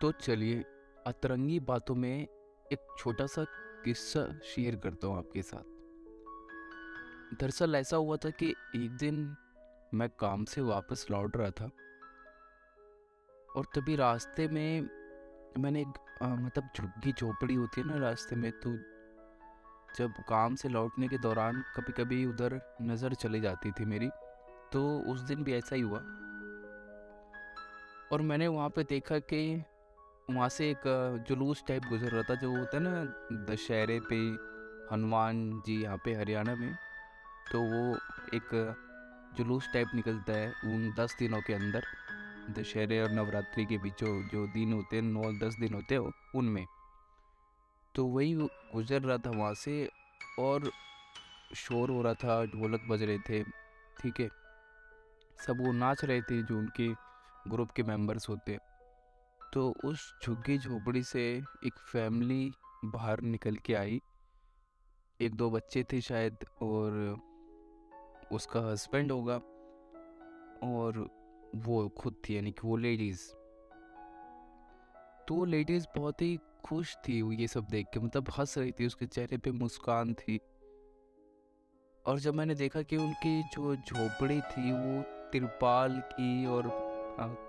तो चलिए, अतरंगी बातों में एक छोटा सा किस्सा शेयर करता हूँ आपके साथ। दरअसल ऐसा हुआ था कि एक दिन मैं काम से वापस लौट रहा था। और तभी रास्ते में मैंने एक मतलब झुग्गी झोपड़ी होती है ना रास्ते में तो जब काम से लौटने के दौरान कभी कभी उधर नज़र चली जाती थी मेरी तो उस दिन भी ऐसा ही हुआ। और मैंने वहाँ पे देखा कि वहाँ से एक जुलूस टाइप गुजर रहा था, जो होता है ना, दशहरे पे हनुमान जी यहाँ पे हरियाणा में तो वो एक जुलूस टाइप निकलता है उन दस दिनों के अंदर, दशहरे और नवरात्रि के बीचों जो दिन होते हैं, नौ दस दिन होते हैं, उनमें। तो वही गुजर रहा था वहाँ से और शोर हो रहा था, ढोलक बज रहे थे, ठीक है। सब वो नाच रहे थे जो उनके ग्रुप के मेंबर्स होते। तो उस झुग्गी झोपड़ी से एक फैमिली बाहर निकल के आई। एक दो बच्चे थे शायद और उसका हस्बैंड होगा और वो खुद थी, यानी कि वो लेडीज़। तो लेडीज़ बहुत ही खुश थी ये सब देख के मतलब हंस रही थी, उसके चेहरे पे मुस्कान थी। और जब मैंने देखा कि उनकी जो झोपड़ी थी वो तिरपाल की और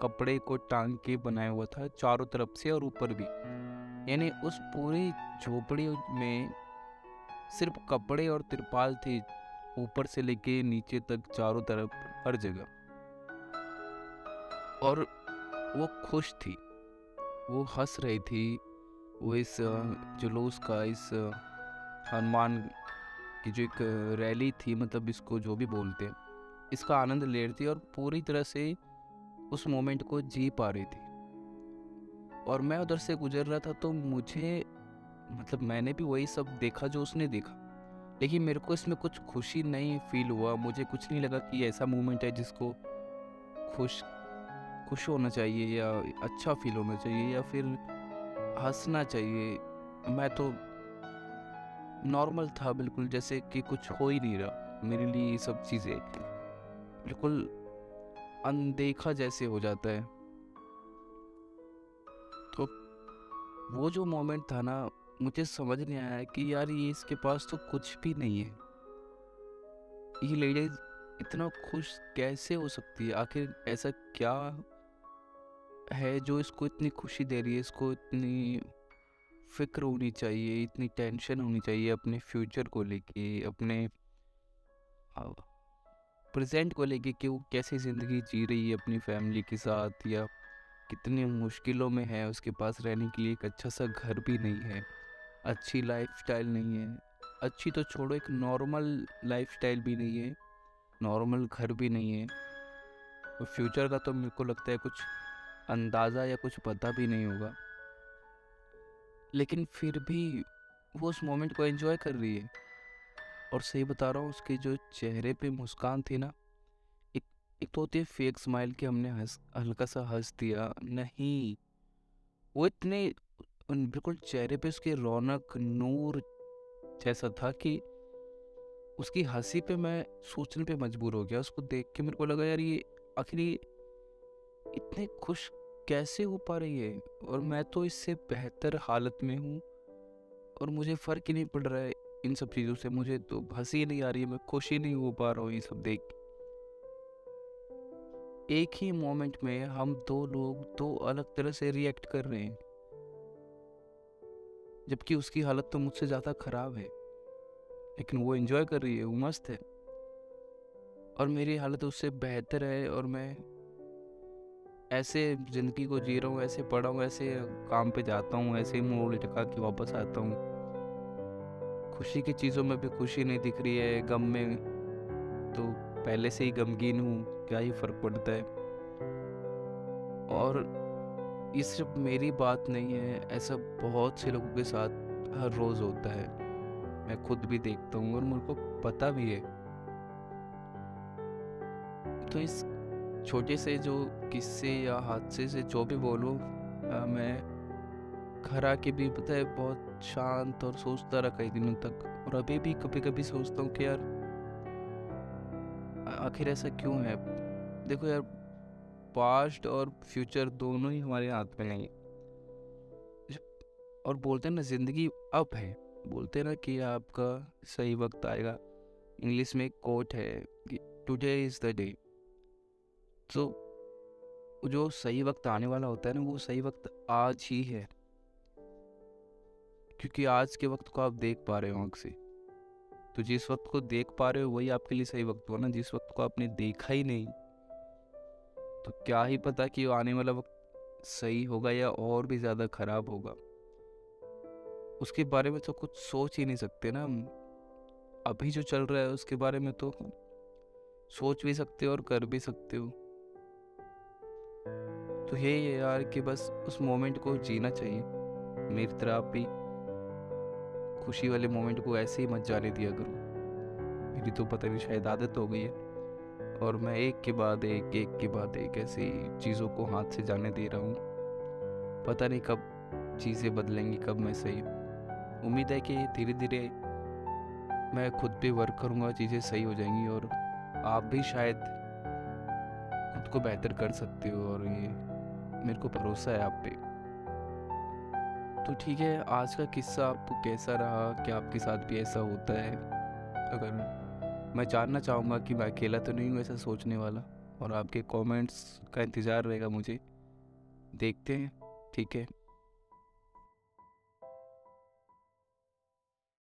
कपड़े को टांग के बनाया हुआ था चारों तरफ़ से और ऊपर भी। यानी उस पूरी झोपड़ी में सिर्फ़ कपड़े और तिरपाल थे ऊपर से लेके नीचे तक चारों तरफ़ हर जगह। और वो खुश थी, वो हंस रही थी, वो इस जुलूस का इस हनुमान की जो एक रैली थी मतलब इसको जो भी बोलते हैं, इसका आनंद ले रही थी और पूरी तरह से उस मोमेंट को जी पा रही थी। और मैं उधर से गुजर रहा था तो मुझे मतलब मैंने भी वही सब देखा जो उसने देखा। लेकिन मेरे को इसमें कुछ खुशी नहीं फील हुआ, मुझे कुछ नहीं लगा कि ऐसा मोमेंट है जिसको खुश खुश होना चाहिए या अच्छा फील होना चाहिए या फिर हंसना चाहिए। मैं तो नॉर्मल था बिल्कुल, जैसे कि कुछ हो ही नहीं रहा। मेरे लिए ये सब चीज़ें, बिल्कुल अनदेखा जैसे हो जाता है। तो वो जो मोमेंट था ना, मुझे समझ नहीं आया कि यार ये इसके पास तो कुछ भी नहीं है। ये लेडीज़ इतना खुश कैसे हो सकती है? आखिर ऐसा क्या है जो इसको इतनी खुशी दे रही है? इसको इतनी फ़िक्र होनी चाहिए, इतनी टेंशन होनी चाहिए अपने फ्यूचर को लेके, अपने प्रेजेंट को लेके कि वो कैसे ज़िंदगी जी रही है अपनी फैमिली के साथ या कितनी मुश्किलों में है उसके पास रहने के लिए एक अच्छा सा घर भी नहीं है, अच्छी लाइफ नहीं है, अच्छी तो छोड़ो एक नॉर्मल लाइफ भी नहीं है नॉर्मल घर भी नहीं है। और फ्यूचर का तो मेरे को लगता है कुछ अंदाज़ा या कुछ पता भी नहीं होगा। लेकिन फिर भी वो उस मोमेंट को एंजॉय कर रही है। और सही बता रहा हूँ, उसके जो चेहरे पे मुस्कान थी ना, एक एक तो होती है फेक स्माइल कि हमने हंस हल्का सा हंस दिया। नहीं, वो इतने बिल्कुल चेहरे पे उसके रौनक, नूर जैसा था कि उसकी हँसी पे मैं सोचने पे मजबूर हो गया। उसको देख के मेरे को लगा, यार, ये आखिर इतने खुश कैसे हो पा रही है? और मैं तो इससे बेहतर हालत में हूँ और मुझे फ़र्क ही नहीं पड़ रहा है। इन सब चीज़ों से मुझे तो हँसी नहीं आ रही है, मैं खुश ही नहीं हो पा रहा हूँ ये सब देख। एक ही मोमेंट में हम दो लोग दो अलग तरह से रिएक्ट कर रहे हैं। जबकि उसकी हालत तो मुझसे ज़्यादा ख़राब है, लेकिन वो एंजॉय कर रही है, वो मस्त है। और मेरी हालत उससे बेहतर है और मैं ऐसे ज़िंदगी को जी रहा हूँ, ऐसे पढ़ा हूँ, ऐसे काम पे जाता हूँ, ऐसे ही मुँह लटका के वापस आता हूँ। खुशी की चीज़ों में भी खुशी नहीं दिख रही है, गम में। तो पहले से ही गमगीन हूँ, क्या ही फ़र्क पड़ता है? और ये सिर्फ़ मेरी बात नहीं है, ऐसा बहुत से लोगों के साथ हर रोज़ होता है। मैं खुद भी देखता हूँ और मेरे को पता भी है। तो इस छोटे से जो किस्से या हादसे से जो भी बोलूँ मैं घर आके भी, पता है, बहुत शांत और सोचता रहा कई दिनों तक। और अभी भी कभी कभी सोचता हूँ कि यार आखिर ऐसा क्यों है? देखो यार, पास्ट और फ्यूचर दोनों ही हमारे हाथ में नहीं। और बोलते हैं ना, ज़िंदगी अब है। बोलते हैं ना कि आपका सही वक्त आएगा। इंग्लिश में कोट है कि टुडे इज़ द डे तो जो सही वक्त आने वाला होता है ना, वो सही वक्त आज ही है। क्योंकि आज के वक्त को आप देख पा रहे हो आँख से। तो जिस वक्त को देख पा रहे हो, वही आपके लिए सही वक्त हुआ ना, जिस वक्त को आपने देखा ही नहीं। तो क्या ही पता कि आने वाला वक्त सही होगा या और भी ज़्यादा ख़राब होगा। उसके बारे में तो कुछ सोच ही नहीं सकते ना हम। अभी जो चल रहा है, उसके बारे में तो सोच भी सकते हो और कर भी सकते हो। तो यही है यार कि बस उस मोमेंट को जीना चाहिए। मेरी तरह आप भी खुशी वाले मोमेंट को ऐसे ही मत जाने दिया करो। मेरी तो पता नहीं, शायद आदत हो गई है। और मैं एक के बाद एक एक के बाद एक ऐसी चीज़ों को हाथ से जाने दे रहा हूँ। पता नहीं कब चीज़ें बदलेंगी, कब मैं सही उम्मीद है कि धीरे धीरे मैं खुद पे वर्क करूँगा, चीज़ें सही हो जाएँगी और आप भी शायद खुद को बेहतर कर सकते हो और ये मेरे को भरोसा है आप पे। तो ठीक है, आज का किस्सा आपको कैसा रहा? क्या आपके साथ भी ऐसा होता है? अगर मैं जानना चाहूँगा कि मैं अकेला तो नहीं हूँ ऐसा सोचने वाला, और आपके कमेंट्स का इंतज़ार रहेगा मुझे। देखते हैं, ठीक है?